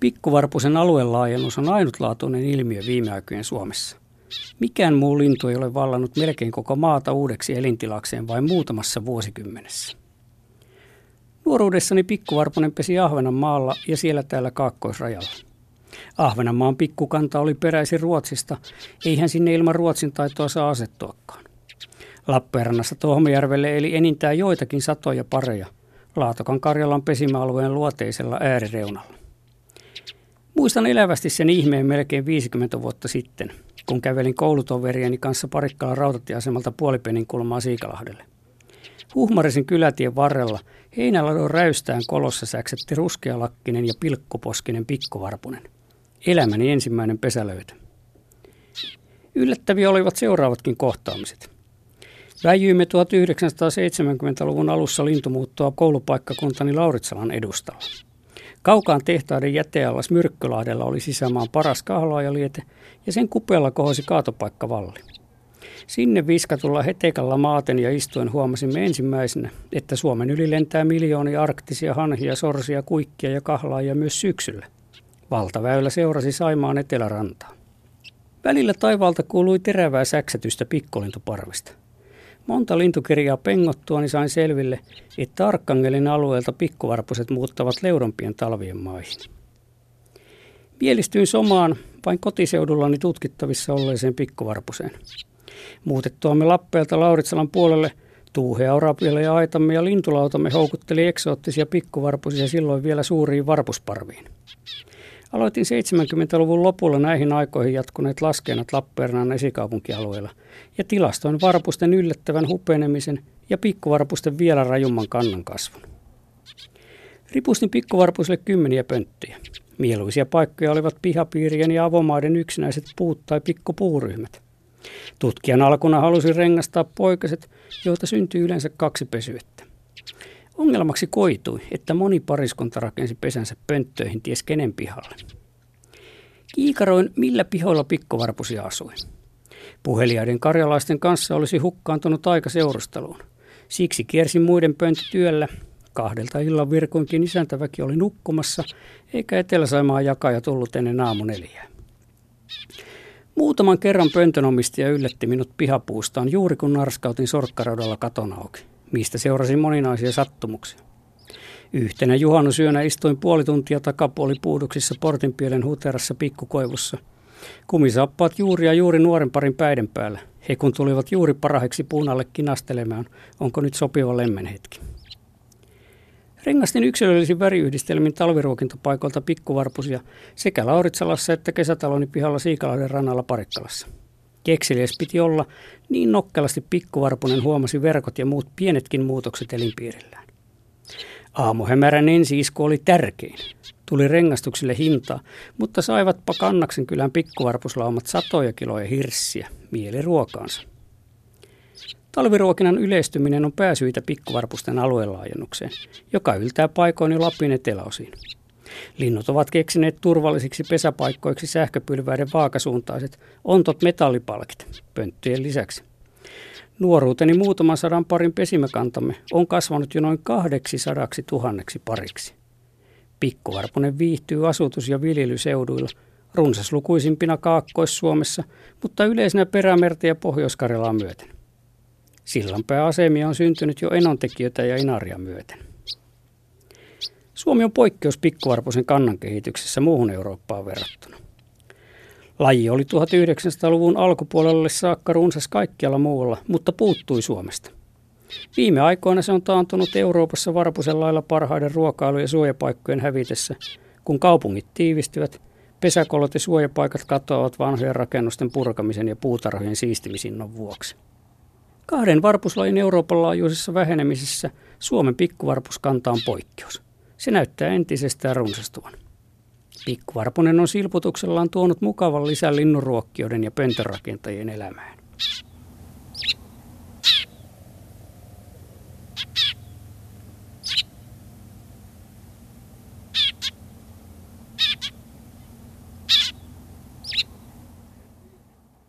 Pikkuvarpusen aluelaajennus on ainutlaatuinen ilmiö viime aikojen Suomessa. Mikään muu lintu ei ole vallannut melkein koko maata uudeksi elintilakseen vain muutamassa vuosikymmenessä. Nuoruudessani pikkuvarpunen pesi Ahvenanmaalla ja siellä täällä kaakkoisrajalla. Ahvenanmaan pikkukanta oli peräisin Ruotsista, eihän sinne ilman Ruotsin taitoa saa asettuakaan. Lappeenrannassa Tohmajärvelle eli enintään joitakin satoja pareja, Laatokan Karjalan pesimäalueen luoteisella äärireunalla. Muistan elävästi sen ihmeen melkein 50 vuotta sitten, kun kävelin koulutoverieni kanssa Parikkalan rautatieasemalta puolipenin kulmaa Siikalahdelle. Huhmarisen kylätien varrella heinäladon räystään kolossa säksätti ruskealakkinen ja pilkkoposkinen pikkuvarpunen. Elämäni ensimmäinen pesälöytö. Yllättäviä olivat seuraavatkin kohtaamiset. Väijyimme 1970-luvun alussa lintumuuttoa koulupaikkakuntani Lauritsalan edustalla. Kaukaan tehtaiden jäteallas Myrkkölahdella oli sisämaan paras kahlaajaliete ja sen kupeella kohosi kaatopaikkavalli. Sinne viskatulla hetekalla maaten ja istuen huomasimme ensimmäisenä, että Suomen yli lentää miljoonia arktisia hanhia, sorsia, kuikkia ja kahlaajia myös syksyllä. Valtaväylä seurasi Saimaan etelärantaa. Välillä taivaalta kuului terävää säksätystä pikkolintuparvesta. Monta lintukirjaa pengottua, niin sain selville, että Arkkangelin alueelta pikkuvarpuset muuttavat leudompien talvien maihin. Mielistyin somaan vain kotiseudullani tutkittavissa olleeseen pikkuvarpuseen. Muutettuamme Lappeelta Lauritsalan puolelle tuuheaurapille ja aitamme ja lintulautamme houkutteli eksoottisia pikkuvarpusia silloin vielä suuriin varpusparviin. Aloitin 70-luvun lopulla näihin aikoihin jatkuneet laskennat Lappeenrannan esikaupunkialueella ja tilastoin varpusten yllättävän hupenemisen ja pikkuvarpusten vielä rajumman kannan kasvun. Ripustin pikkuvarpusille kymmeniä pönttöjä. Mieluisia paikkoja olivat pihapiirien ja avomaiden yksinäiset puut tai pikkupuuryhmät. Tutkijan alkuna halusi rengastaa poikaset, joita syntyy yleensä kaksi pesyettä. Ongelmaksi koitui, että moni pariskunta rakensi pesänsä pönttöihin ties kenen pihalle. Kiikaroin, millä pihoilla pikkuvarpusi asui. Puheliaiden karjalaisten kanssa olisi hukkaantunut aika seurusteluun. Siksi kiersin muiden pönttötyöllä. Kahdelta illan virkoinkin isäntäväki oli nukkumassa, eikä Etelä-Saimaa jakaja tullut ennen aamu neljää. Muutaman kerran pöntönomistaja yllätti minut pihapuustaan juuri kun narskautin sorkkaradalla katon auki mistä seurasi moninaisia sattumuksia. Yhtenä juhannusyönä istuin puoli tuntia takapuolipuuduksissa portinpielen huterassa pikkukoivussa. Kumisappaat juuri ja juuri nuoren parin päiden päällä. He kun tulivat juuri paraheksi puunalle kinastelemaan, onko nyt sopiva lemmenhetki. Rengastin yksilöllisin väriyhdistelmin talviruokintapaikoilta pikkuvarpusia sekä Lauritsalassa että kesätaloni pihalla Siikalahden rannalla Parikkalassa. Kekseliäs piti olla, niin nokkelasti pikkuvarpunen huomasi verkot ja muut pienetkin muutokset elinpiirillään. Aamuhämärän ensiisku oli tärkein. Tuli rengastuksille hintaa, mutta saivatpa kannaksen kylän pikkuvarpuslaumat satoja kiloja hirssiä mieliruokaansa. Talviruokinnan yleistyminen on pääsyitä pikkuvarpusten aluelaajennukseen, joka yltää paikoin jo Lapin eteläosiin. Linnut ovat keksineet turvallisiksi pesäpaikkoiksi sähköpylväiden vaakasuuntaiset ontot metallipalkit pönttöjen lisäksi. Nuoruuteni muutaman sadan parin pesimäkantamme on kasvanut jo noin sadaksi tuhanneksi pariksi. Pikkuvarpunen viihtyy asutus- ja viljelyseuduilla, runsaslukuisimpina Kaakkois-Suomessa, mutta yleisenä perämertä ja Pohjois-Karjalaa myöten. Sillanpää asemia on syntynyt jo enontekijöitä ja inaria myöten. Suomi on poikkeus pikkuarpoisen kannan kehityksessä muuhun Eurooppaan verrattuna. Laji oli 1900-luvun alkupuolelle saakka runsas kaikkialla muualla, mutta puuttui Suomesta. Viime aikoina se on taantunut Euroopassa varpusen lailla parhaiden ruokailu- ja suojapaikkojen hävitessä, kun kaupungit tiivistyvät, pesäkolot ja suojapaikat katoavat vanhojen rakennusten purkamisen ja puutarhojen siistimisinnon vuoksi. Kahden varpuslajin Euroopan laajuisessa vähenemisessä Suomen pikkuvarpuskanta on poikkeus. Se näyttää entisestään runsastuvan. Pikkuvarpunen on silputuksellaan tuonut mukavan lisän linnunruokkijoiden ja pöntörakentajien elämään.